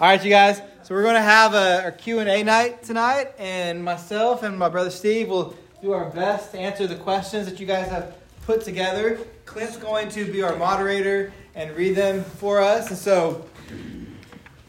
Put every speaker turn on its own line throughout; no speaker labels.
All right, you guys. So we're going to have a, a Q&A night tonight, and myself and my brother Steve will do our best to answer the questions that you guys have put together. Clint's going to be our moderator and read them for us. And so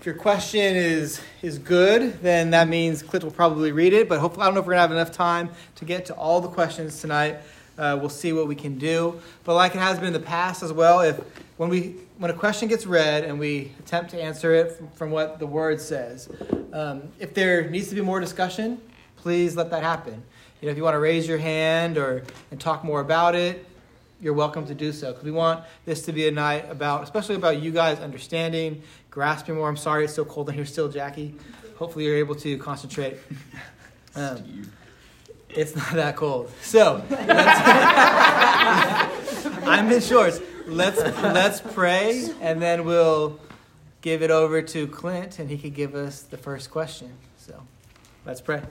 if your question is is good, then that means Clint will probably read it. But hopefully, I don't know if we're gonna have enough time to get to all the questions tonight. Uh, we'll see what we can do. But like it has been in the past as well, if when we when a question gets read and we attempt to answer it from, from what the word says, um, if there needs to be more discussion, please let that happen. You know, if you want to raise your hand or and talk more about it, you're welcome to do so because we want this to be a night about, especially about you guys understanding, grasping more. I'm sorry it's so cold in here still, Jackie. Hopefully you're able to concentrate. Um, it's not that cold. So I'm in shorts. Let's let's pray and then we'll give it over to Clint and he can give us the first question. So let's pray.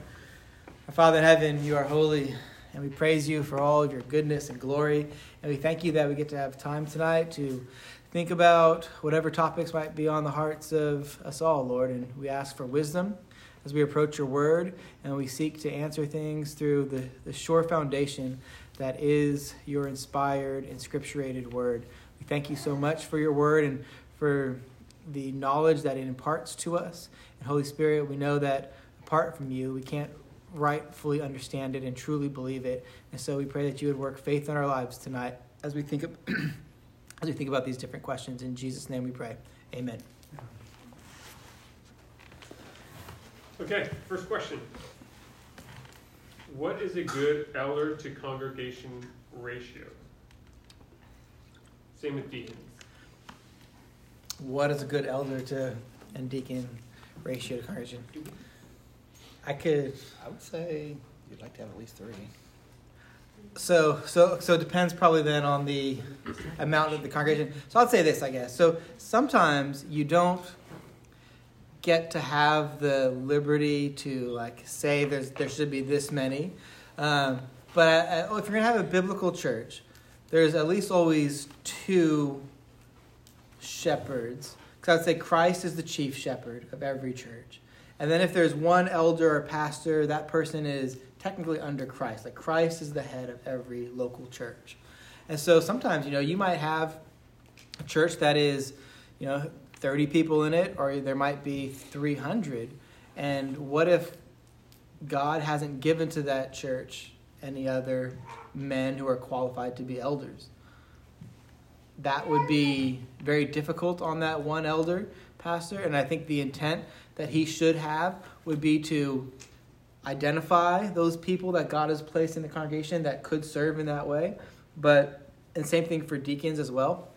Our Father in heaven, you are holy, and we praise you for all of your goodness and glory. And we thank you that we get to have time tonight to think about whatever topics might be on the hearts of us all, Lord. And we ask for wisdom as we approach your word and we seek to answer things through the, the sure foundation that is your inspired and scripturated word. We thank you so much for your word and for the knowledge that it imparts to us. And Holy Spirit, we know that apart from you, we can't rightfully understand it and truly believe it. And so we pray that you would work faith in our lives tonight as we think of, as we think about these different questions. In Jesus' name we pray. Amen.
Okay, first question. What is a good elder to congregation ratio? Same with deacons.
What is a good elder to and deacon ratio to congregation? I could
I would say you'd like to have at least three.
So, so, so it depends probably then on the amount of the congregation. So I'd say this, I guess. So sometimes you don't get to have the liberty to like say there's there should be this many, um, but uh, if you're gonna have a biblical church, there's at least always two shepherds. Because I'd say Christ is the chief shepherd of every church. And then if there's one elder or pastor, that person is technically under Christ. Like Christ is the head of every local church. And so sometimes, you know, you might have a church that is, you know, 30 people in it, or there might be 300. And what if God hasn't given to that church any other men who are qualified to be elders? That would be very difficult on that one elder pastor. And I think the intent that he should have would be to identify those people that God has placed in the congregation that could serve in that way. But and same thing for deacons as well.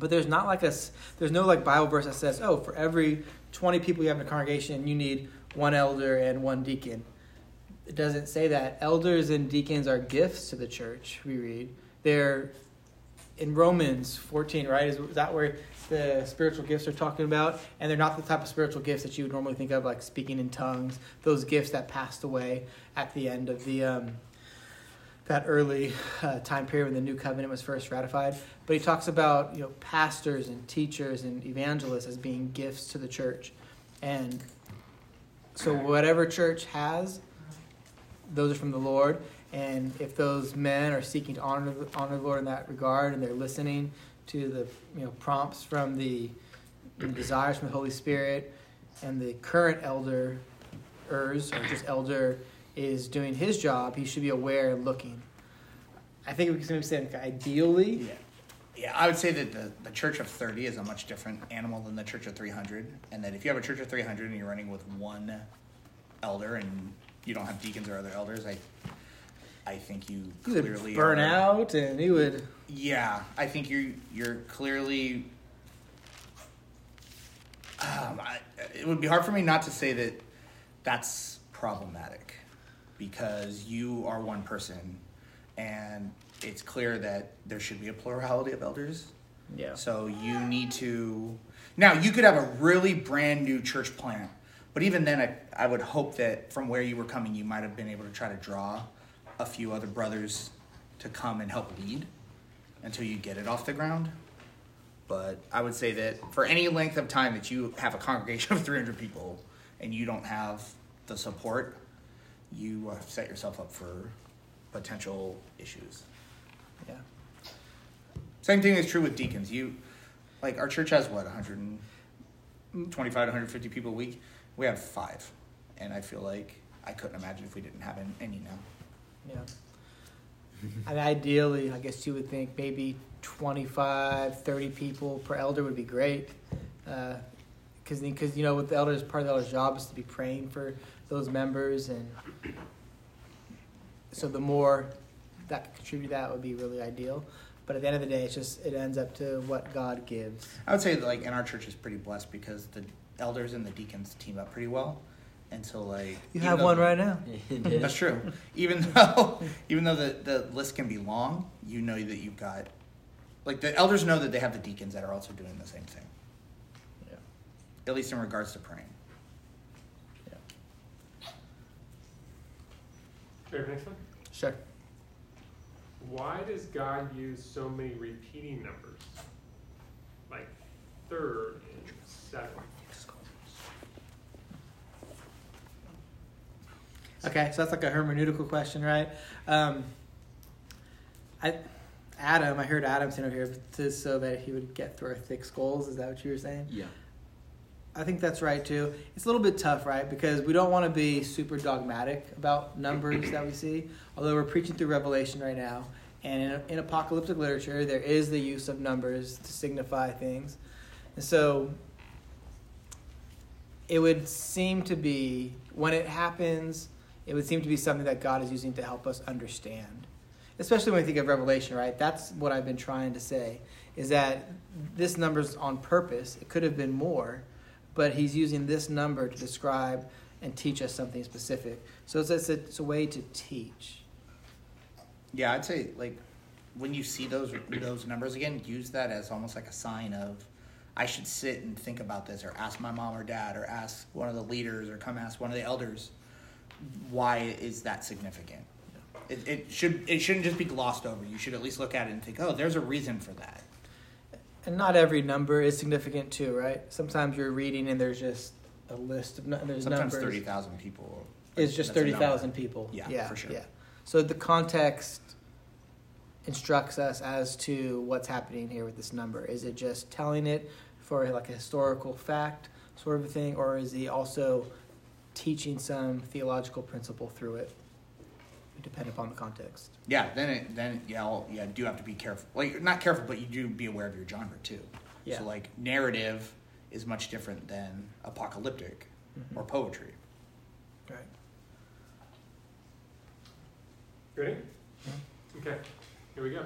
But there's not like a there's no like Bible verse that says, "Oh, for every 20 people you have in a congregation, you need one elder and one deacon." It doesn't say that. Elders and deacons are gifts to the church. We read they're in Romans 14, right? Is, is that where the spiritual gifts are talking about? And they're not the type of spiritual gifts that you would normally think of, like speaking in tongues. Those gifts that passed away at the end of the um, that early uh, time period when the new covenant was first ratified. But he talks about you know pastors and teachers and evangelists as being gifts to the church, and so whatever church has, those are from the Lord. And if those men are seeking to honor honor the Lord in that regard, and they're listening to the you know prompts from the, the desires from the Holy Spirit, and the current elder, ers or just elder is doing his job, he should be aware and looking. I think we can maybe say like ideally.
Yeah. Yeah, I would say that the, the church of 30 is a much different animal than the church of 300. And that if you have a church of 300 and you're running with one elder and you don't have deacons or other elders, I I think you
He
clearly
burn
are-
out, and he would.
Yeah, I think you're you're clearly. Um, I, it would be hard for me not to say that that's problematic because you are one person, and it's clear that there should be a plurality of elders.
Yeah.
So you need to. Now you could have a really brand new church plant, but even then, I, I would hope that from where you were coming, you might have been able to try to draw a few other brothers to come and help lead until you get it off the ground. But I would say that for any length of time that you have a congregation of 300 people and you don't have the support, you uh, set yourself up for potential issues.
Yeah.
Same thing is true with deacons. You, like, our church has what 125 to 150 people a week. We have five, and I feel like I couldn't imagine if we didn't have any now.
Yeah. And ideally, I guess you would think maybe 25, 30 people per elder would be great. Because, because you know, with the elders, part of the elder's job is to be praying for those members. And so the more that could contribute to that would be really ideal. But at the end of the day, it's just, it ends up to what God gives.
I would say that, like, in our church is pretty blessed because the elders and the deacons team up pretty well, and so like
You have
though-
one right now.
That's true. Even though even though the, the list can be long, you know that you've got like the elders know that they have the deacons that are also doing the same thing.
Yeah.
At least in regards to praying.
Okay, next one.
Sure.
Why does God use so many repeating numbers? Like third and seven.
Okay, so that's like a hermeneutical question, right? Um, I, Adam, I heard Adam sent over here to, so that he would get through our thick skulls. Is that what you were saying?
Yeah.
I think that's right too. It's a little bit tough, right? Because we don't want to be super dogmatic about numbers that we see. Although we're preaching through Revelation right now, and in, in apocalyptic literature, there is the use of numbers to signify things, and so it would seem to be when it happens, it would seem to be something that God is using to help us understand. Especially when we think of Revelation, right? That's what I've been trying to say is that this number's on purpose. It could have been more, but he's using this number to describe and teach us something specific. So it's, it's, a, it's a way to teach.
Yeah, I'd say like when you see those those numbers again, use that as almost like a sign of I should sit and think about this, or ask my mom or dad, or ask one of the leaders, or come ask one of the elders. Why is that significant? It, it should it shouldn't just be glossed over. You should at least look at it and think, oh, there's a reason for that.
And not every number is significant too, right? Sometimes you're reading and there's just a list of there's
Sometimes
numbers.
thirty thousand people.
It's just thirty thousand people.
Yeah,
yeah,
for sure.
Yeah. So the context instructs us as to what's happening here with this number. Is it just telling it for like a historical fact sort of a thing, or is he also teaching some theological principle through it? It depend upon the context.
Yeah, then it, then yeah, I'll, yeah, do have to be careful. Like not careful, but you do be aware of your genre too.
Yeah.
So like narrative is much different than apocalyptic
Mhm.
or poetry.
Right.
Ready? Okay, here we go.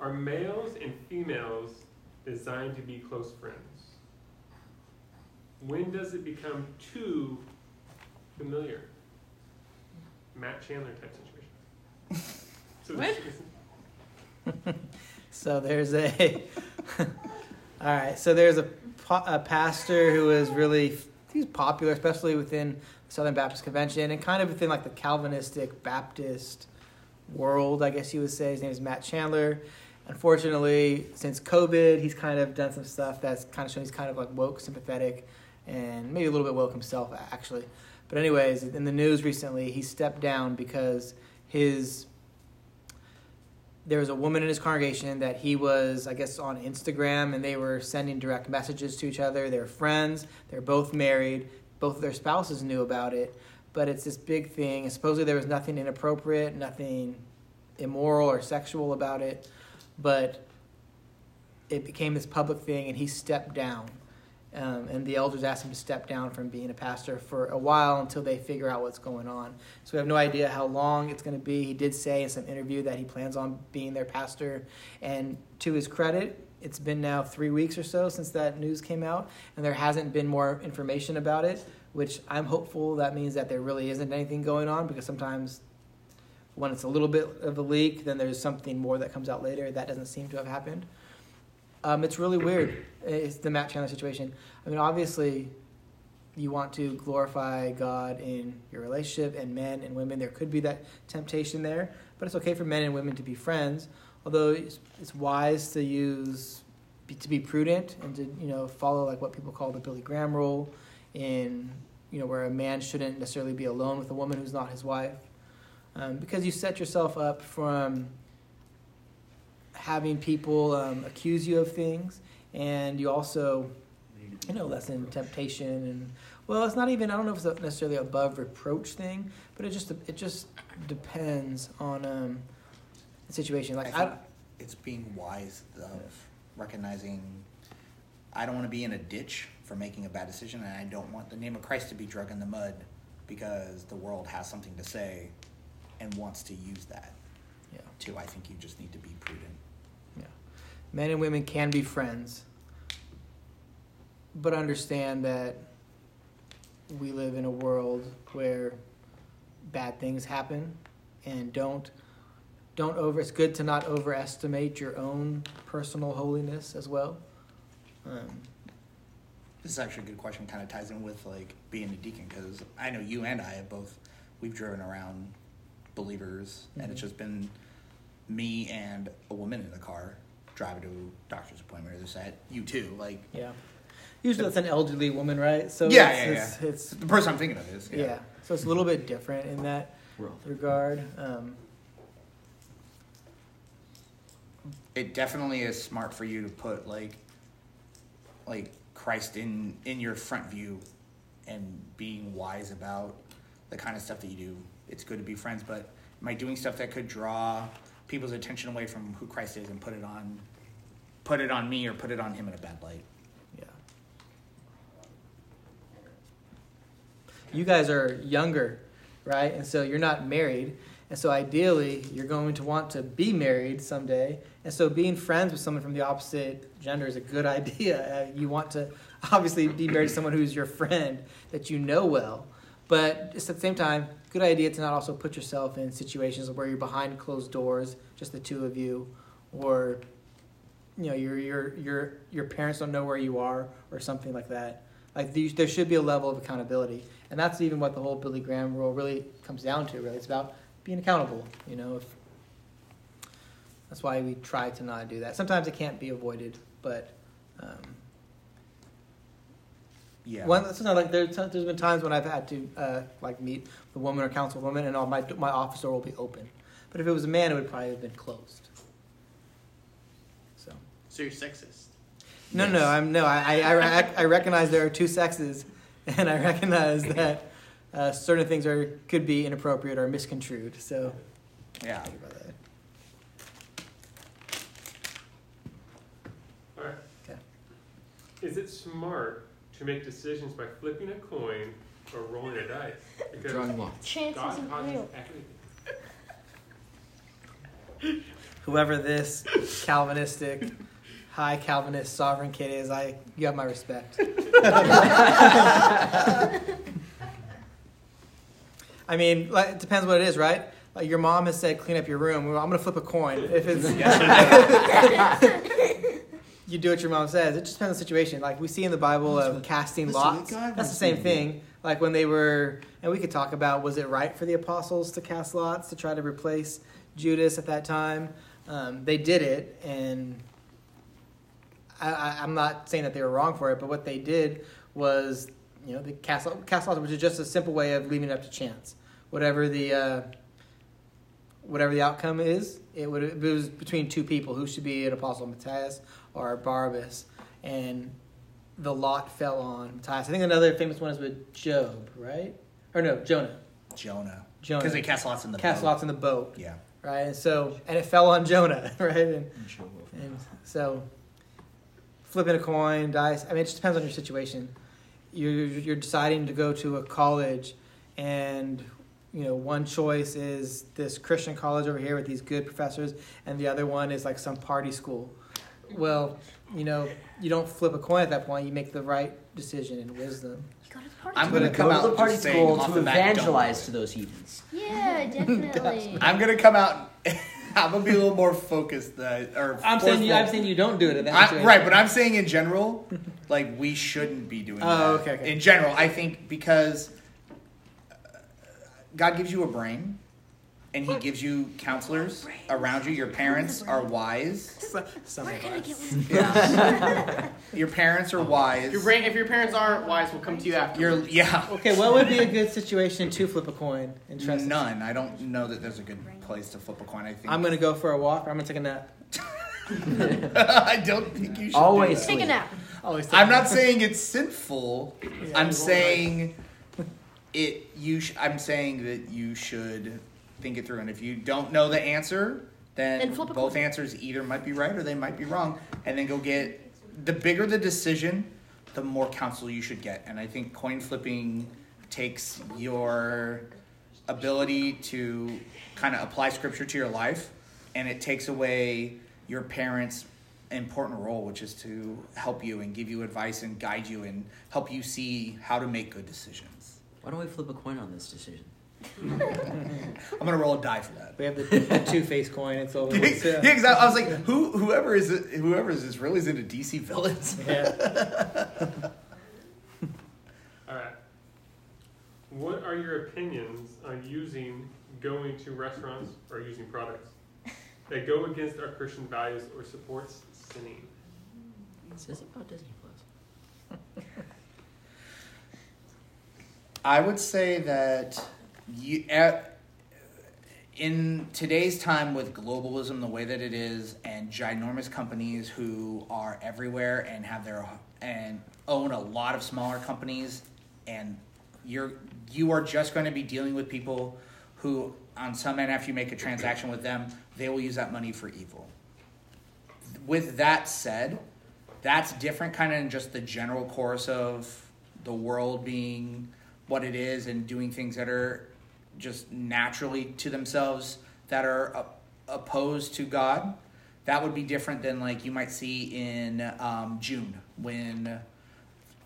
Are males and females designed to be close friends? When does it become too familiar? Matt Chandler type situation. So
What?
So there's a. all right. So there's a, a pastor who is really he's popular, especially within the Southern Baptist Convention and kind of within like the Calvinistic Baptist world, I guess you would say. His name is Matt Chandler. Unfortunately, since COVID, he's kind of done some stuff that's kind of shown he's kind of like woke, sympathetic, and maybe a little bit woke himself, actually. But anyways, in the news recently, he stepped down because his there was a woman in his congregation that he was, I guess, on Instagram, and they were sending direct messages to each other. They're friends. They're both married. Both of their spouses knew about it, but it's this big thing. And supposedly there was nothing inappropriate, nothing immoral or sexual about it, but it became this public thing, and he stepped down. Um, and the elders asked him to step down from being a pastor for a while until they figure out what's going on. So we have no idea how long it's going to be. He did say in some interview that he plans on being their pastor. And to his credit, it's been now three weeks or so since that news came out, and there hasn't been more information about it, which I'm hopeful that means that there really isn't anything going on because sometimes when it's a little bit of a leak, then there's something more that comes out later. That doesn't seem to have happened. Um, it's really weird. It's the Matt Chandler situation. I mean, obviously, you want to glorify God in your relationship, and men and women, there could be that temptation there. But it's okay for men and women to be friends. Although it's, it's wise to use to be prudent and to you know follow like what people call the Billy Graham rule, in you know where a man shouldn't necessarily be alone with a woman who's not his wife, um, because you set yourself up from having people um, accuse you of things, and you also you know lessen temptation and well, it's not even. I don't know if it's a necessarily above reproach thing, but it just it just depends on um, the situation. Like
I
I,
it's being wise of recognizing I don't want to be in a ditch for making a bad decision, and I don't want the name of Christ to be drug in the mud because the world has something to say and wants to use that
yeah.
too. I think you just need to be prudent.
Men and women can be friends, but understand that we live in a world where bad things happen, and don't don't over. It's good to not overestimate your own personal holiness as well. Um,
This is actually a good question. Kind of ties in with like being a deacon because I know you and I have both. We've driven around believers, and it's
Mhm.
just been me and a woman in the car driving to a doctor's appointment. Or this at you too. Like
yeah. Usually it's an elderly woman, right? So
Yeah,
it's,
yeah,
it's, it's
the person I'm thinking of is
yeah. So it's a little bit different in that
World.
regard. Um,
it definitely is smart for you to put like like Christ in in your front view and being wise about the kind of stuff that you do. It's good to be friends, but am I doing stuff that could draw people's attention away from who Christ is and put it on put it on me or put it on him in a bad light?
Yeah. You guys are younger, right? And so you're not married. And so ideally, you're going to want to be married someday. And so being friends with someone from the opposite gender is a good idea. Uh, you want to obviously be married to someone who's your friend that you know well. But just at the same time, good idea to not also put yourself in situations where you're behind closed doors, just the two of you, or you know your your your your parents don't know where you are or something like that. Like these, there should be a level of accountability, and that's even what the whole Billy Graham rule really comes down to. Really, it's about being accountable. You know, if that's why we try to not do that. Sometimes it can't be avoided, but um,
Yeah.
one, it's not like there's there's been times when I've had to uh, like meet the woman or counsel woman, and all my my office door will be open. But if it was a man, it would probably have been closed. So.
So you're sexist.
No,
Yes.
no, I'm no. I, I, I, I recognize there are two sexes, and I recognize that uh, certain things are could be inappropriate or misconstrued. So,
yeah.
think about that.
All right.
Okay.
Is it smart to make decisions by flipping a coin or rolling a dice? Because
Drawing lots.
Chance
God causes everything.
Whoever this Calvinistic, high Calvinist sovereign kid is, I you have my respect. I mean, like, it depends what it is, right? Like your mom has said, clean up your room. Well, I'm gonna flip a coin. If it's you do what your mom says. It just depends on the situation. Like we see in the Bible of
what-
casting lots. That's the same thing. Like when they were, and we could talk about was it right for the apostles to cast lots to try to replace Judas at that time? Um, they did it, and I, I, I'm not saying that they were wrong for it, but what they did was, you know, the cast, cast lots, which is just a simple way of leaving it up to chance. Whatever the uh, whatever the outcome is, it would it was between two people who should be an apostle, Matthias or Barabbas, and the lot fell on Matthias. I think another famous one is with Job, right? Or no, Jonah.
Jonah.
Jonah
Because they cast lots in the
cast
boat.
lots in the boat,
Yeah.
right? And so, and it fell on Jonah, right? And, and so, flipping a coin, dice. I mean, it just depends on your situation. You're you're deciding to go to a college, and you know one choice is this Christian college over here with these good professors, and the other one is like some party school. Well, you know, you don't flip a coin at that point. You make the right decision in wisdom.
You go to the party
I'm gonna
go
come
to
out
the party school to
the bat, don't
evangelize to those heathens.
Yeah, definitely.
I'm gonna come out. I'm gonna be a little more focused. Uh, or forceful.
you don't do it. In
I, right, but I'm saying in general, like we shouldn't be doing
Oh,
that.
okay, okay.
In general, I think because God gives you a brain, and he gives you counselors around you. Your parents are wise.
Some
Where
of us.
Yeah. your parents are wise.
If your, brain, if your parents aren't wise, we'll come to you after.
You're yeah.
Okay, what would be a good situation to flip a coin and trust?
None. I don't know that there's a good place to flip a coin. I think
I'm gonna go for a walk. Or I'm gonna take a nap.
I don't think you should. do
Always
that.
Take a nap.
Always. Take
I'm not saying it's sinful.
Yeah,
I'm saying it. You. Sh- I'm saying that you should think it through, and if you don't know the answer, then,
Then flip
both
coin.
answers either might be right or they might be wrong, and then go get. The bigger the decision, the more counsel you should get, and I think coin flipping takes your ability to kind of apply scripture to your life, and it takes away your parents' important role, which is to help you and give you advice and guide you and help you see how to make good decisions.
Why don't we flip a coin on this decision?
I'm gonna roll a die for that.
We have the, the two face coin. It's over.
yeah,
with. Yeah.
'cause I I was like, who, whoever is it, whoever is this really is into DC villains.
Yeah.
All right. What are your opinions on using going to restaurants or using products that go against our Christian values or supports sinning?
Says about Disney Plus.
I would say that you, uh, in today's time with globalism the way that it is, and ginormous companies who are everywhere and have their and own a lot of smaller companies, and you're you are just going to be dealing with people who, on some end, after you make a transaction with them, they will use that money for evil. With that said, that's different kind of just the general course of the world being what it is and doing things that are just naturally to themselves that are op- opposed to God. That would be different than like you might see in um, June when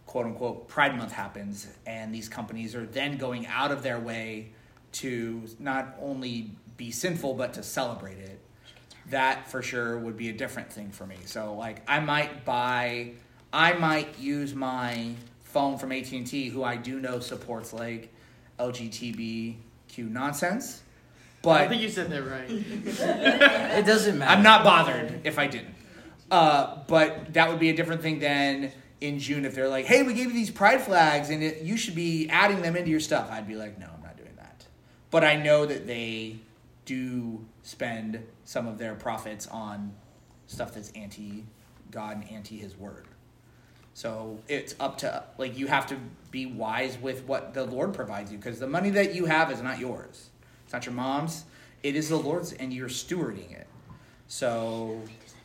quote unquote Pride Month happens, and these companies are then going out of their way to not only be sinful but to celebrate it. That for sure would be a different thing for me. So like I might buy, I might use my phone from AT and T, who I do know supports like LGBTQ nonsense,
I
but
don't think you said that right.
It doesn't matter.
I'm not bothered if I didn't. Uh, but that would be a different thing than in June if they're like, "Hey, we gave you these pride flags, and it, you should be adding them into your stuff." I'd be like, "No, I'm not doing that." But I know that they do spend some of their profits on stuff that's anti God and anti His Word. So it's up to like you have to be wise with what the Lord provides you because the money that you have is not yours. It's not your mom's. It is the Lord's, and you're stewarding it. So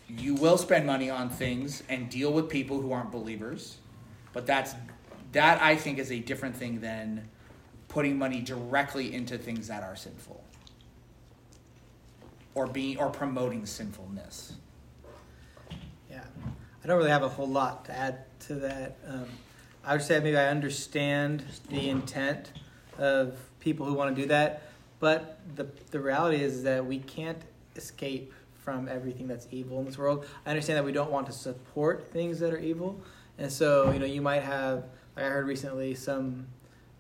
you will spend money on things and deal with people who aren't believers, but that's that I think is a different thing than putting money directly into things that are sinful or being or promoting sinfulness.
Yeah, I don't really have a whole lot to add to that. Um, I would say maybe I understand the intent of people who want to do that, but the the reality is that we can't escape from everything that's evil in this world. I understand that we don't want to support things that are evil, and so you know you might have like I heard recently some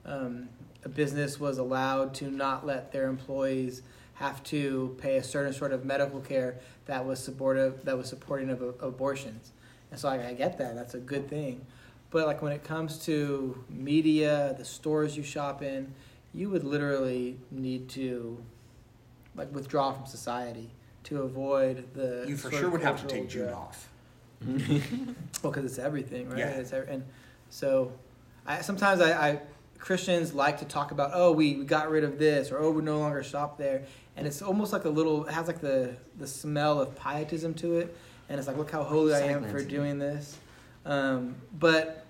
um, a business was allowed to not let their employees have to pay a certain sort of medical care that was supportive that was supporting of, of abortions and so I, I get that that's a good thing but like when it comes to media the stores you shop in you would literally need to like withdraw from society to avoid the
You for sure would have to take June off.
Well, because it's everything, right?
Yeah.
It's every, and so, I sometimes I, I Christians like to talk about, oh, we, we got rid of this, or oh, we no longer shop there, and it's almost like a little. It has like the the smell of pietism to it, and it's like, look how holy I am for doing this. Um, but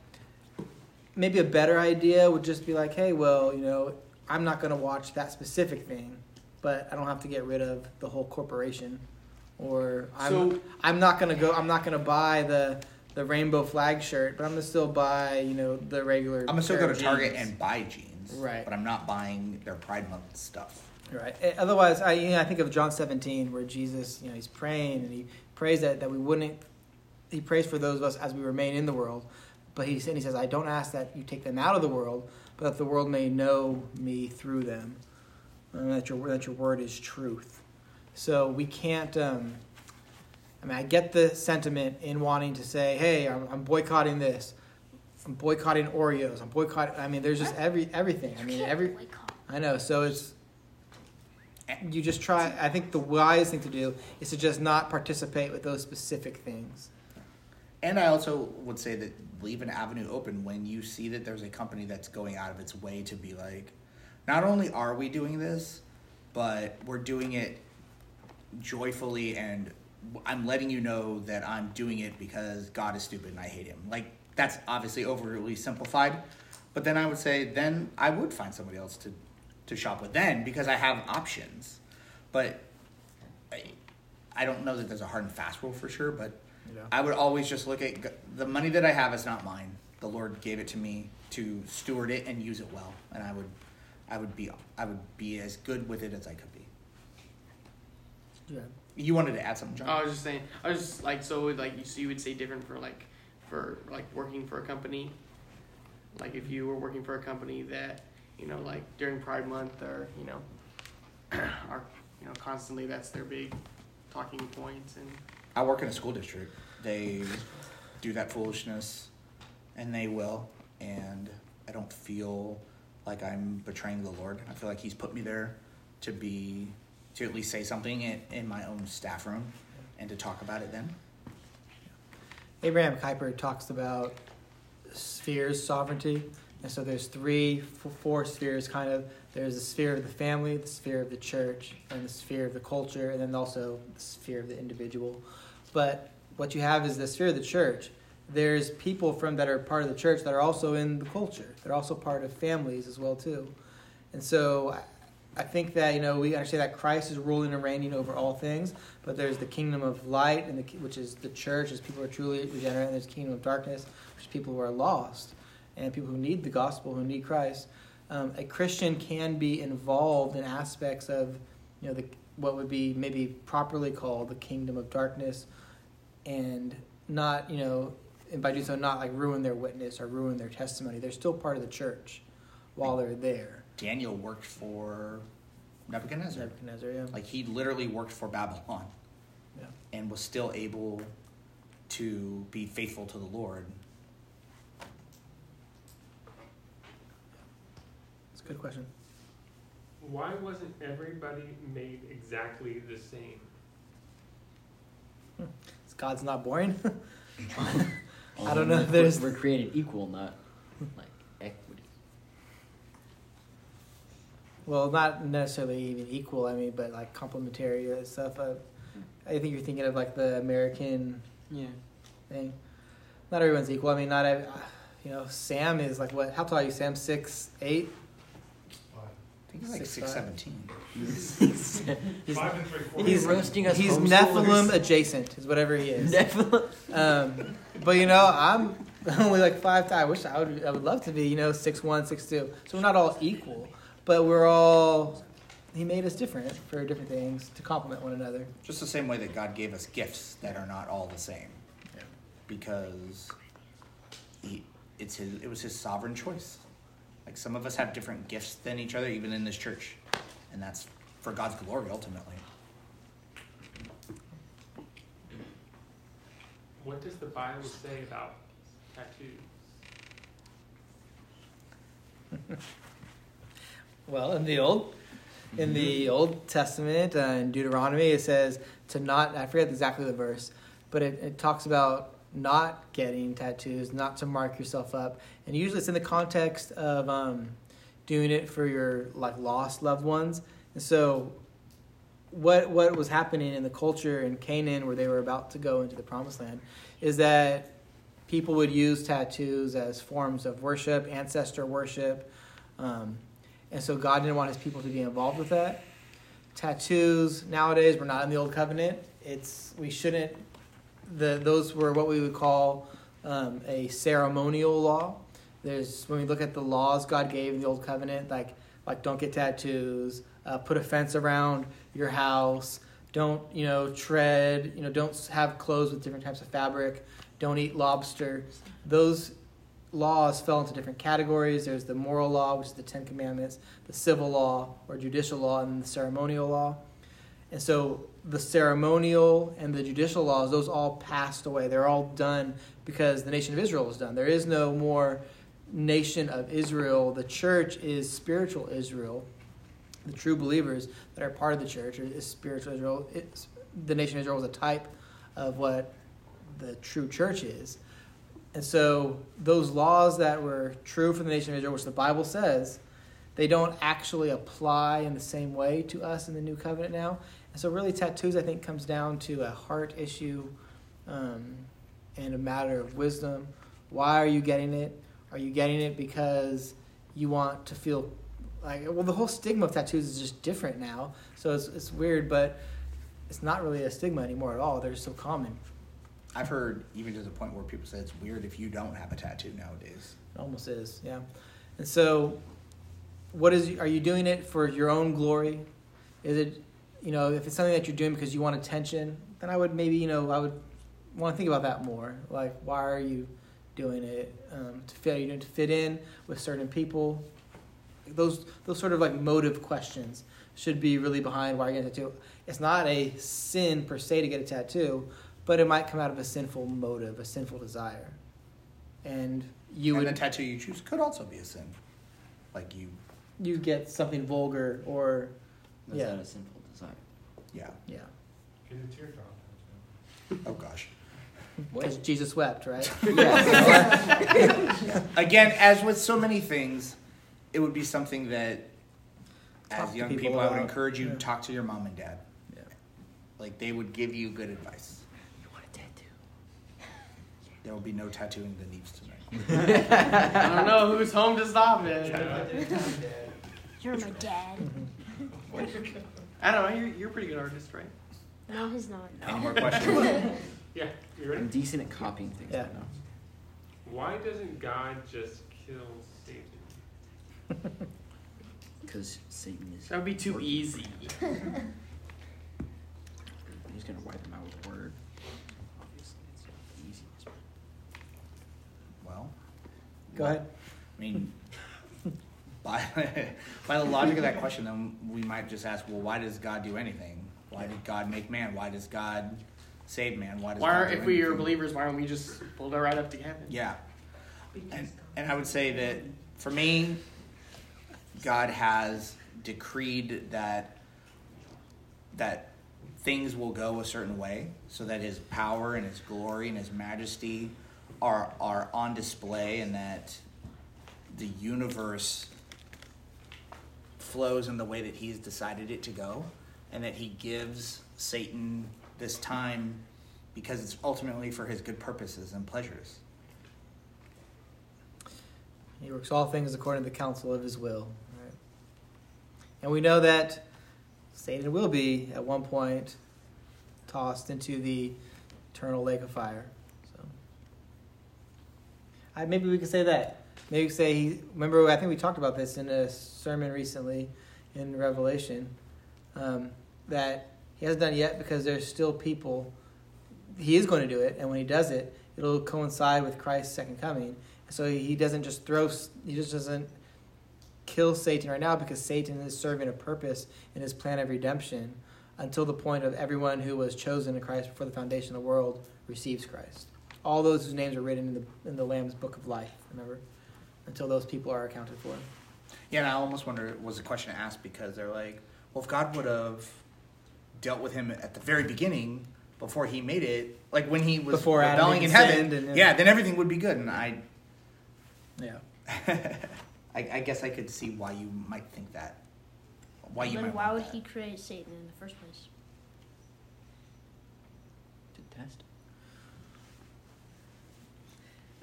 maybe a better idea would just be like, hey, well, you know, I'm not going to watch that specific thing, but I don't have to get rid of the whole corporation, or I'm
So-
I'm not gonna go. I'm not gonna buy the the rainbow flag shirt, but I'm gonna still buy you know the regular.
I'm gonna still go to Target
jeans.
and buy jeans,
Right.
But I'm not buying their Pride Month stuff.
Right. Eh, Otherwise, I you know, I think of John 17 where Jesus you know he's praying and he prays that that we wouldn't. He prays for those of us as we remain in the world, but he and he says, I don't ask that you take them out of the world, but that the world may know me through them. um, that your that your word is truth. So we can't. Um, I mean, I get the sentiment in wanting to say, "Hey, I'm, I'm boycotting this. I'm boycotting Oreos. I'm boycotting." I mean, there's just every everything. I mean, every. I know. So it's you just try. I think the wise thing to do is to just not participate with those specific things.
And I also would say that leave an avenue open when you see that there's a company that's going out of its way to be like, not only are we doing this, but we're doing it joyfully and I'm letting you know that I'm doing it because God is stupid and I hate him. Like that's obviously overly simplified, but then I would say then I would find somebody else to to shop with then because I have options. But I, I don't know that there's a hard and fast rule for sure, but
Yeah.
I would always just look at the money that I have is not mine. The Lord gave it to me to steward it and use it well, and I would, I would be, I would be as good with it as I could be.
Yeah.
You wanted to add something, John?
Oh, I was just saying. I was just like so like you so you would say different for like for like working for a company. Like if you were working for a company that you know like during Pride Month or you know are you know constantly that's their big talking points and
I work in a school district. They do that foolishness, and they will. And I don't feel like I'm betraying the Lord. I feel like He's put me there to be, to at least say something in, in my own staff room, and to talk about it then.
Abraham Kuyper talks about spheres sovereignty. And so there's three, four spheres kind of. There's the sphere of the family, the sphere of the church, and the sphere of the culture, and then also the sphere of the individual. But what you have is the sphere of the church. There's people from that are part of the church that are also in the culture. They're also part of families as well too. And so I- think that you know we understand that Christ is ruling and reigning over all things, but there's the kingdom of light, and the, which is the church, as people are truly regenerate, and there's the kingdom of darkness, which is people who are lost, and people who need the gospel, who need Christ. Um, a Christian can be involved in aspects of, you know, the what would be maybe properly called the kingdom of darkness, and not, you know, and by doing so, not like ruin their witness or ruin their testimony. They're still part of the church while they're there.
Daniel worked for Nebuchadnezzar.
Nebuchadnezzar, yeah.
Like he literally worked for Babylon
Yeah.
and was still able to be faithful to the Lord.
It's a good question.
Why wasn't everybody made exactly the same?
Is God's not boring?
I
don't know
we're-
if there's-
We're created equal, not like equity.
well, not necessarily even equal. I mean, but like complementary stuff. Uh, I think you're thinking of like the American
Yeah.
thing. Not everyone's equal. I mean, not ev- you know. Sam is like what? How tall are you, Sam? Six, eight.
I think he's like
Six,
six
five.
seventeen.
he's,
Five and three quarters.
He's
roasting us
He's. Nephilim adjacent, is whatever he is.
Nephilim.
Um, but you know, I'm only like five. I wish I would. I would love to be. You know, six one, six two. So we're not all equal, but we're all. He made us different for different things to complement one another.
Just the same way that God gave us gifts that are not all the same.
Yeah.
Because he, it's his, it was his sovereign choice. Like some of us have different gifts than each other, even in this church. And that's for God's glory ultimately.
What does the Bible say about tattoos?
Well, in the old, in the Old Testament, uh, in Deuteronomy, it says to not. I forget exactly the verse, but it, it talks about not getting tattoos, not to mark yourself up, and usually it's in the context of um, doing it for your like lost loved ones. And so, what what was happening in the culture in Canaan, where they were about to go into the Promised Land, is that people would use tattoos as forms of worship, ancestor worship. Um, and so God didn't want his people to be involved with that. Tattoos nowadays we're not in the old covenant. It's we shouldn't the those were what we would call um, a ceremonial law. There's when we look at the laws God gave in the old covenant, like like don't get tattoos, uh, put a fence around your house, don't you know tread, you know don't have clothes with different types of fabric, don't eat lobster. Those laws fell into different categories. There's the moral law, which is the Ten Commandments, the civil law or judicial law, and the ceremonial law. And so the ceremonial and the judicial laws, those all passed away. They're all done because the nation of Israel was done. There is no more nation of Israel. The church is spiritual Israel. The true believers that are part of the church is spiritual Israel. It's, the nation of Israel is a type of what the true church is. And so those laws that were true for the nation of Israel, which the Bible says, they don't actually apply in the same way to us in the new covenant now. So really tattoos I think comes down to a heart issue um, and a matter of wisdom. Why are you getting it? Are you getting it because you want to feel like well the whole stigma of tattoos is just different now. So it's it's weird, but it's not really a stigma anymore at all. They're so common.
I've heard even to the point where people say it's weird if you don't have a tattoo nowadays.
It almost is, yeah. And so, what is? Are you doing it for your own glory? Is it, you know, if it's something that you're doing because you want attention, then I would maybe, you know, I would want to think about that more. Like, why are you doing it? Um, to fit? You doing to fit in with certain people? Those those sort of like motive questions should be really behind why you're getting a tattoo. It's not a sin per se to get a tattoo, but it might come out of a sinful motive, a sinful desire, and you
and
would
the tattoo you choose could also be a sin. Like you,
you get something vulgar or
Is
Yeah.
that a sinful desire?
yeah.
yeah
Get a teardrop.
Oh gosh.
because jesus wept right
Yeah.
Again, as with so many things, it would be something that,
Talk
as young
people
people, I would encourage you
yeah.
talk to your mom and dad.
Yeah.
Like they would give you good advice.
You want a tattoo?
There will be no tattooing the Neves tonight.
I don't know who's home to stop it.
You're my dad.
I don't know. You're, you're a pretty good artist, right?
No, he's not.
Any more questions?
Yeah, you
I'm decent at copying things.
Yeah.
I know.
Why doesn't God just kill Satan?
Because Satan is.
That would be too easy.
I'm gonna wipe him out with a word. Obviously, it's not the easiest.
well,
go ahead
I mean, by by the logic of that question, then we might just ask, well, why does God do anything? Why did God make man? Why does God save man? Why does
Why
God do
if we are believers, why don't we just pull it right up to heaven?
Yeah. And, and I would say that for me, God has decreed that that things will go a certain way so that his power and his glory and his majesty are are on display and that the universe flows in the way that he's decided it to go and that he gives Satan this time because it's ultimately for his good purposes and pleasures.
he works all things according to the counsel of his will right? and we know that satan will be at one point tossed into the eternal lake of fire so I, maybe we could say that maybe say he remember i think we talked about this in a sermon recently in revelation um, that he hasn't done it yet because there's still people he is going to do it and when he does it it'll coincide with christ's second coming. So he doesn't just throw he just doesn't kill satan right now because satan is serving a purpose in his plan of redemption until the point of everyone who was chosen in christ before the foundation of the world receives christ. All those whose names are written in the in the lamb's book of life remember until those people are accounted for
Yeah, and I almost wonder was a question asked because they're like, well, if God would have dealt with him at the very beginning before he made it, like when he was
Before Adam
rebelling in heaven,
sinned and-
yeah, then everything would be good. And I,
yeah
I, I guess I could see why you might think that. Why you
then
might
why would
that.
he create Satan in the first place?
To test.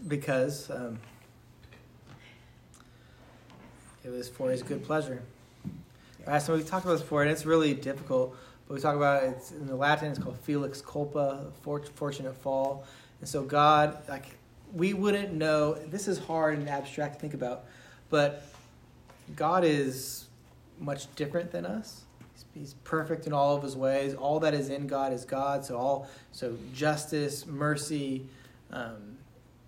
because um, it was for his good pleasure. Right, so we talked about this before, and it's really difficult. But we talk about it, it's in the Latin. It's called felix culpa, fortunate fall. And so God, like, we wouldn't know. This is hard and abstract to think about, but God is much different than us. He's, he's perfect in all of his ways. All that is in God is God. So all so justice, mercy, um,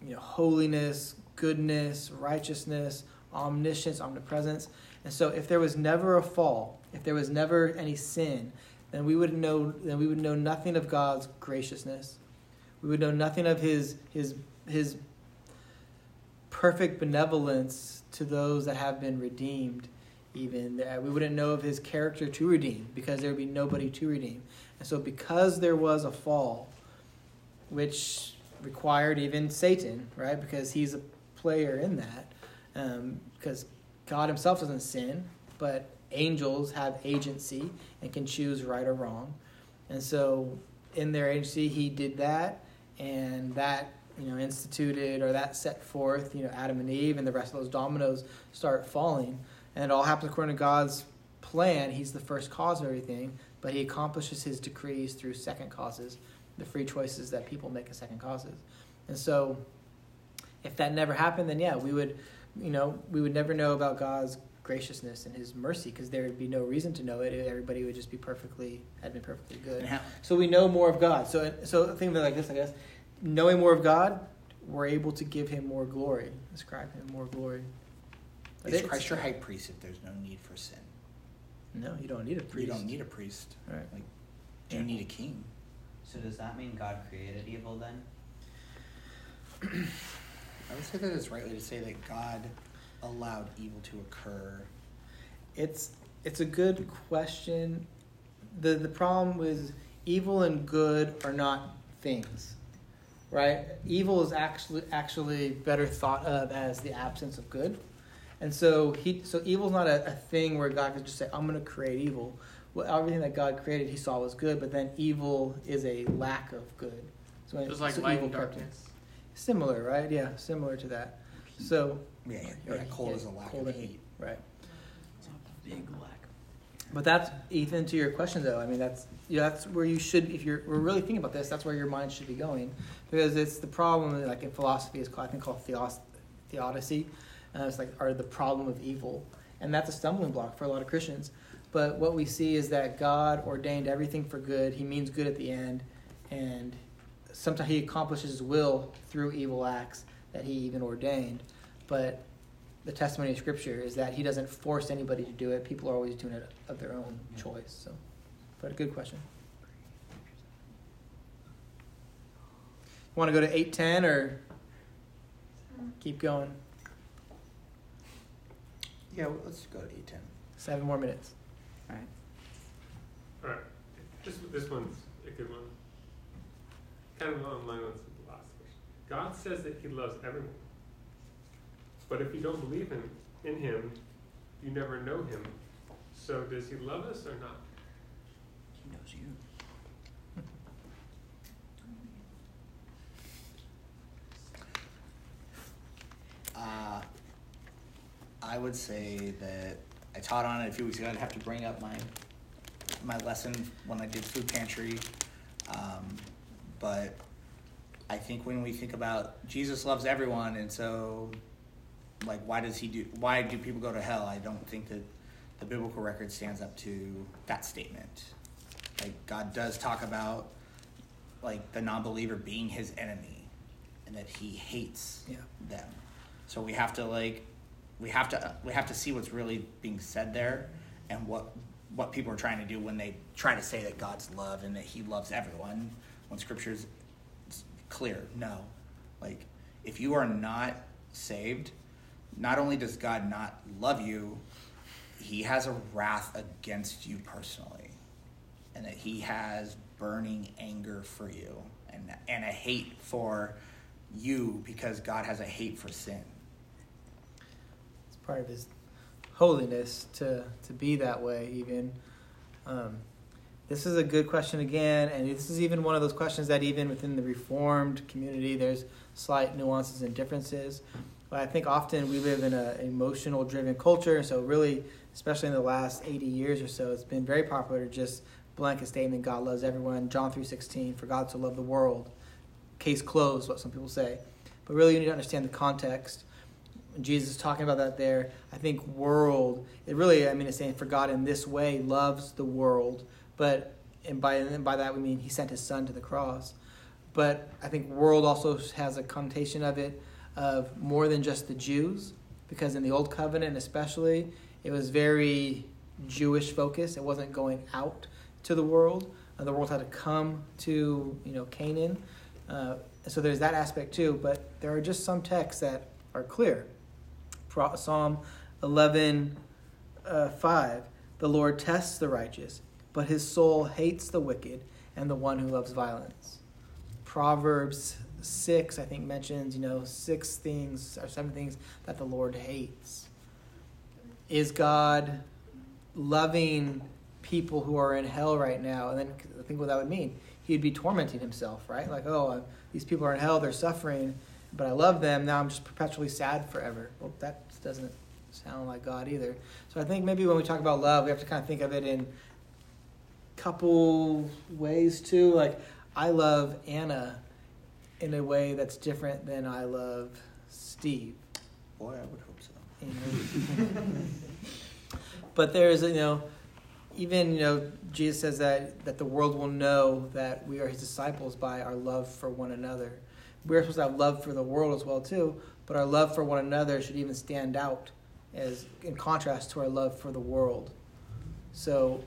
you know, holiness, goodness, righteousness, omniscience, omnipresence. And so if there was never a fall, if there was never any sin, then we would know then we would know nothing of God's graciousness. We would know nothing of his his his perfect benevolence to those that have been redeemed even we wouldn't know of his character to redeem because there would be nobody to redeem and so because there was a fall which required even satan right because he's a player in that um, because god himself doesn't sin but angels have agency and can choose right or wrong. And so in their agency he did that and that you know instituted or that set forth you know adam and eve and the rest of those dominoes start falling. And it all happens according to god's plan. He's the first cause of everything but he accomplishes his decrees through second causes the free choices that people make as second causes. And so if that never happened then yeah we would you know we would never know about god's graciousness and his mercy because there would be no reason to know it everybody would just be perfectly had been perfectly good so we know more of god so so think of it like this i guess knowing more of God, we're able to give him more glory, ascribe him more glory.
But Is Christ your high priest if there's no need for sin?
No, you don't need a priest.
You don't need a priest.
Right.
Like, do you need a king?
So does that mean God created evil then?
I would say that it's rightly to say that God allowed evil to occur.
It's it's a good question. the The problem is evil and good are not things right? Evil is actually actually better thought of as the absence of good. And so he so evil's not a, a thing where God could just say, I'm gonna create evil. Well, everything that God created he saw was good, but then evil is a lack of good.
So it's like so light and darkness.
Similar, right? Yeah, similar to that. So
yeah, yeah, yeah cold yeah, is a lack of heat. heat.
Right.
It's a big lack.
But that's Ethan to your question though. I mean that's yeah, that's where you should if you're we're really thinking about this, that's where your mind should be going because it's the problem like in philosophy is called, I think called theos, theodicy. Uh, it's like are the problem of evil, and that's a stumbling block for a lot of Christians. But what we see is that God ordained everything for good. He means good at the end, and sometimes He accomplishes His will through evil acts that He even ordained. But the testimony of Scripture is that He doesn't force anybody to do it. People are always doing it of their own choice. So, but a good question. Want to go to 810 or keep going?
Yeah, well, let's go to 810.
Seven more minutes.
All right.
All right. This, this one's a good one. Kind of along line with the last question. God says that He loves everyone. But if you don't believe him in Him, you never know Him. So does He love us or not?
He knows you.
Uh, I would say that I taught on it a few weeks ago. I'd have to bring up my my lesson when I did food pantry, um, but I think when we think about Jesus loves everyone, and so like why does he do? Why do people go to hell? I don't think that the biblical record stands up to that statement. Like God does talk about like the non-believer being his enemy, and that he hates
yeah.
them. So we have to like we have to we have to see what's really being said there and what what people are trying to do when they try to say that God's love and that he loves everyone when scripture's clear. No. Like if you are not saved, not only does God not love you, he has a wrath against you personally. And that he has burning anger for you and and a hate for you because God has a hate for sin It's
part of his holiness to to be that way even um, this is a good question again and this is even one of those questions that even within the reformed community there's slight nuances and differences. But i think often we live in an emotional driven culture and so really especially in the last 80 years or so it's been very popular to just blanket statement god loves everyone. John 3.16 for god to love the world. Case closed what some people say. But really you need to understand the context. Jesus is talking about that there. I think world, it really, I mean, it's saying for God in this way loves the world, but and by and by that we mean He sent His Son to the cross. But I think world also has a connotation of it of more than just the Jews, because in the Old Covenant especially, it was very Jewish focused. It wasn't going out to the world. Uh, the world had to come to you know Canaan. Uh, so there's that aspect too. But there are just some texts that are clear. Psalm 11, uh, 5. The Lord tests the righteous, but his soul hates the wicked and the one who loves violence. Proverbs 6, I think, mentions, you know, six things or seven things that the Lord hates. Is God loving people who are in hell right now? And then think what that would mean. He'd be tormenting himself, right? Like, oh, uh, these people are in hell, they're suffering, but I love them. Now I'm just perpetually sad forever. Well, that doesn't sound like God either. So I think maybe when we talk about love, we have to kind of think of it in couple ways too. Like I love Anna in a way that's different than I love Steve.
Boy, I would hope so.
You know? but there's you know even you know Jesus says that that the world will know that we are his disciples by our love for one another. We're supposed to have love for the world as well too, but our love for one another should even stand out as in contrast to our love for the world. So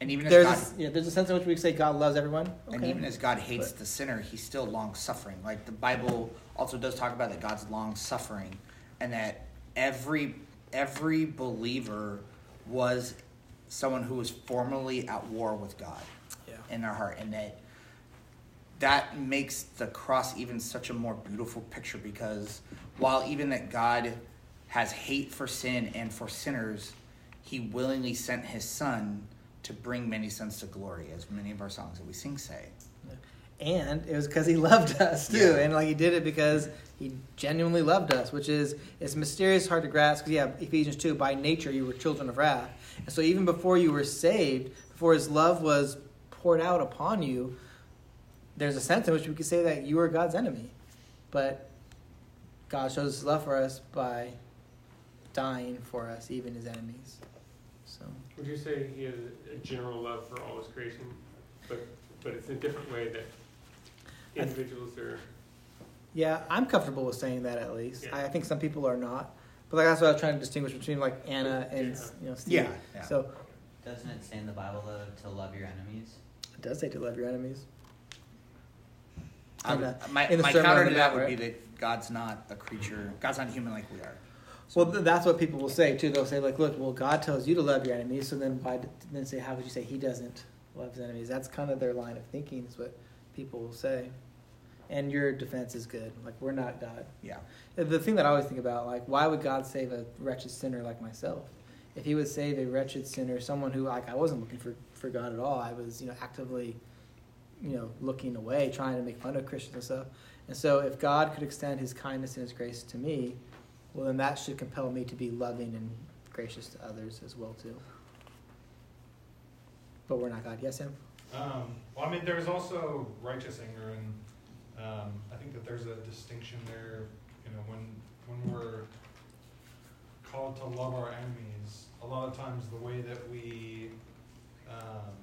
And even as
there's
God,
a, yeah, there's a sense in which we say God loves everyone.
and even as God hates
But-
the sinner, He's still long suffering. Like the Bible also does talk about that God's long suffering, and that every every believer was someone who was formerly at war with God
yeah.
in their heart, and that that makes the cross even such a more beautiful picture because while even that God has hate for sin and for sinners, He willingly sent His Son to bring many sons to glory, as many of our songs that we sing say.
and it was because he loved us too.
Yeah.
and like he did it because he genuinely loved us which is it's mysterious hard to grasp because yeah ephesians 2 by nature you were children of wrath. And so even before you were saved before his love was poured out upon you there's a sense in which we could say that you were god's enemy. But god shows his love for us by dying for us even his enemies
Would you say he has a general love for all his creation, but but it's in a different way that individuals are?
Yeah, I'm comfortable with saying that at least.
Yeah.
I think some people are not, but like that's what I was trying to distinguish between like Anna and
Yeah.
you know Steve.
Yeah, yeah.
So
Doesn't it say in the Bible though to love your enemies?
it does say to love your enemies.
I
In
would-
the-
my
in the
my counter to
the
that
Mount,
would be that God's not a creature. God's not human like we are.
Well, that's what people will say too. They'll say like, "Look, well, God tells you to love your enemies, so then why?" Then say, "How would you say He doesn't love His enemies?" That's kind of their line of thinking. Is what people will say. And your defense is good. Like we're not God.
Yeah.
The thing that I always think about, like, why would God save a wretched sinner like myself? If He would save a wretched sinner, someone who, like, I wasn't looking for, for God at all. I was, you know, actively, you know, looking away, trying to make fun of Christians and stuff. And so, if God could extend His kindness and His grace to me, well, then that should compel me to be loving and gracious to others as well too. But we're not God. Yes, Sam.
Um, well, I mean, there's also righteous anger, and um, I think that there's a distinction there. You know, when when we're called to love our enemies, a lot of times the way that we, um,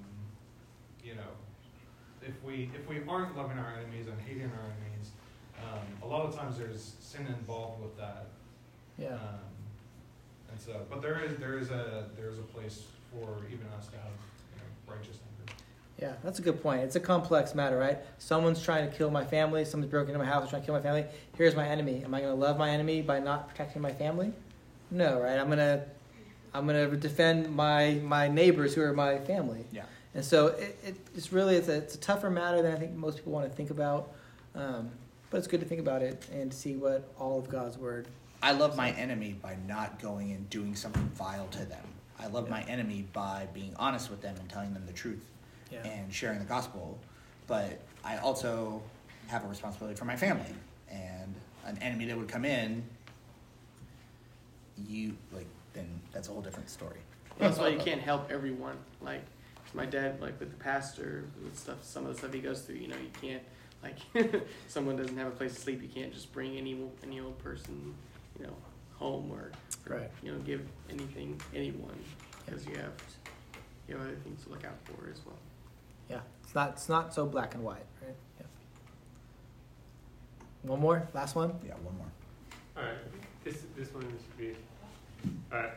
you know, if we if we aren't loving our enemies and hating our enemies, um, a lot of times there's sin involved with that.
Yeah.
Um, and so, but there is there is a there is a place for even us to have you know, righteous anger.
Yeah, that's a good point. It's a complex matter, right? Someone's trying to kill my family. Someone's broken into my house, trying to kill my family. Here's my enemy. Am I going to love my enemy by not protecting my family? No, right? I'm gonna, I'm gonna defend my my neighbors who are my family.
Yeah.
And so it, it, it's really it's a, it's a tougher matter than I think most people want to think about. Um, but it's good to think about it and see what all of God's word.
I love my enemy by not going and doing something vile to them. I love
Yeah.
my enemy by being honest with them and telling them the truth
Yeah.
and sharing the gospel. But I also have a responsibility for my family. And an enemy that would come in, you, like, then that's a whole different story.
That's why you can't help everyone. Like my dad, like with the pastor, with stuff, some of the stuff he goes through. You know, you can't like someone doesn't have a place to sleep. You can't just bring any any old person, you know, home or, or,
Right.
you know give anything anyone because you have you have other things to look out for as well.
Yeah. It's not it's not so black and white, right? Yeah. One more, last one.
Yeah, one more.
All right, this this one should be. All right,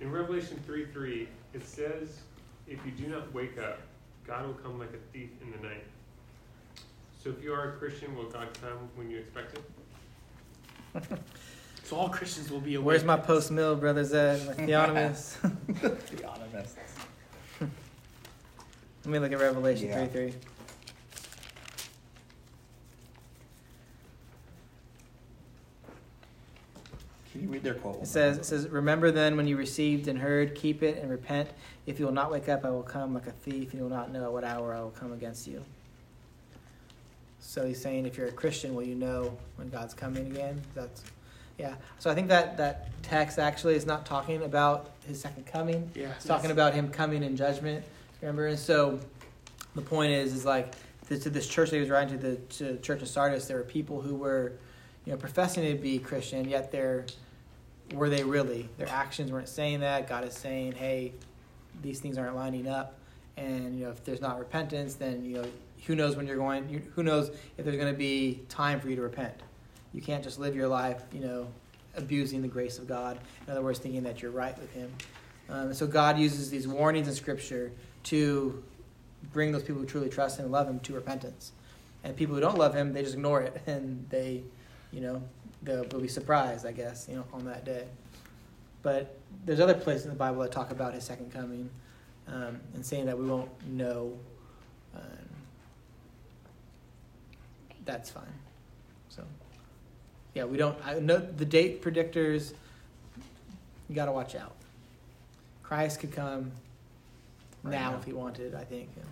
in Revelation three three, it says, "If you do not wake up, God will come like a thief in the night." So if you are a Christian, will God come when you expect it?
So all Christians will be awake.
Where's my post mill, brother Zed? My theonomist.
Theonomist.
Let me look at Revelation
Yeah.
3 3.
Can you read their quote?
It says, it says, Remember then when you received and heard, keep it and repent. If you will not wake up, I will come like a thief, and you will not know at what hour I will come against you. So he's saying, if you're a Christian, will you know when God's coming again? That's, yeah. So I think that that text actually is not talking about his second coming.
Yeah.
It's talking about him coming in judgment. Remember, and so the point is, is like this, to this church that he was writing to the to church of Sardis, there were people who were, you know, professing to be Christian, yet they're were they really? Their actions weren't saying that. God is saying, hey, these things aren't lining up, and you know, if there's not repentance, then you know, who knows when you're going? Who knows if there's going to be time for you to repent? You can't just live your life, you know, abusing the grace of God. In other words, thinking that you're right with Him. Um, so God uses these warnings in Scripture to bring those people who truly trust Him and love Him to repentance. And people who don't love Him, they just ignore it and they, you know, they'll, they'll be surprised, I guess, you know, on that day. But there's other places in the Bible that talk about His second coming um, and saying that we won't know. Um, that's fine. Yeah, we don't. I know the date predictors. You got to watch out. Christ could come
Right
now
now.
if he wanted. I think. yeah.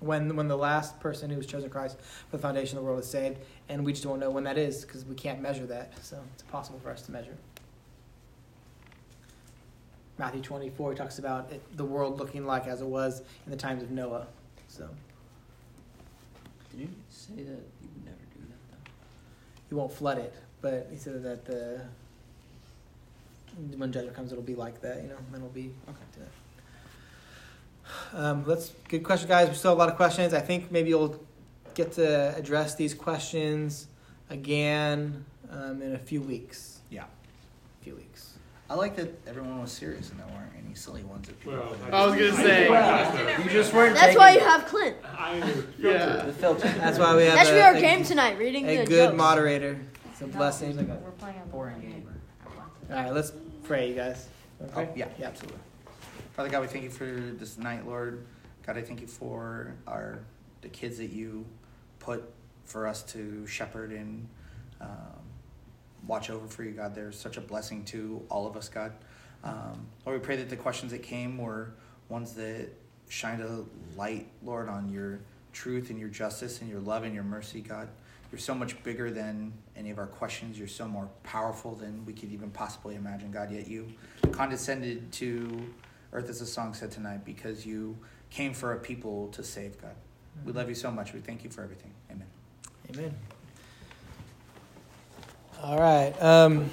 When when the last person who was chosen Christ for the foundation of the world is saved, and we just don't know when that is because we can't measure that, so it's impossible for us to measure. Matthew twenty four talks about it, the world looking like as it was in the times of Noah. So
Did you say that you would never do that though?
you won't flood it, but he said that the when judgment comes, it'll be like that. You know, and it'll be
Okay.
to that. Um, let's good question, guys. We still have a lot of questions. I think maybe you'll get to address these questions again um, in a few weeks.
Yeah.
A few weeks.
I like that everyone was serious and there weren't any silly ones that people.
Well,
put in.
I was gonna say.
Well,
You just weren't
That's why you have Clint.
I
Yeah.
the filter.
That's why we have
That should
a,
be our
a-
game tonight, reading
a
the
good
jokes.
moderator. It's a
No,
blessing.
it like a
We're playing a
boring game.
All right, let's pray, you guys.
Oh,
Okay?
yeah, absolutely. Father God, we thank you for this night, Lord. God, I thank you for our the kids that you put for us to shepherd and um, watch over for you, God. They're such a blessing to all of us, God. Um, Lord, we pray that the questions that came were ones that shined a light, Lord, on your truth and your justice and your love and your mercy, God. You're so much bigger than any of our questions. You're so more powerful than we could even possibly imagine, God. Yet you condescended to earth, as the song said tonight, because you came for a people to save, God. We love you so much. We thank you for everything. Amen.
Amen. All right. Um,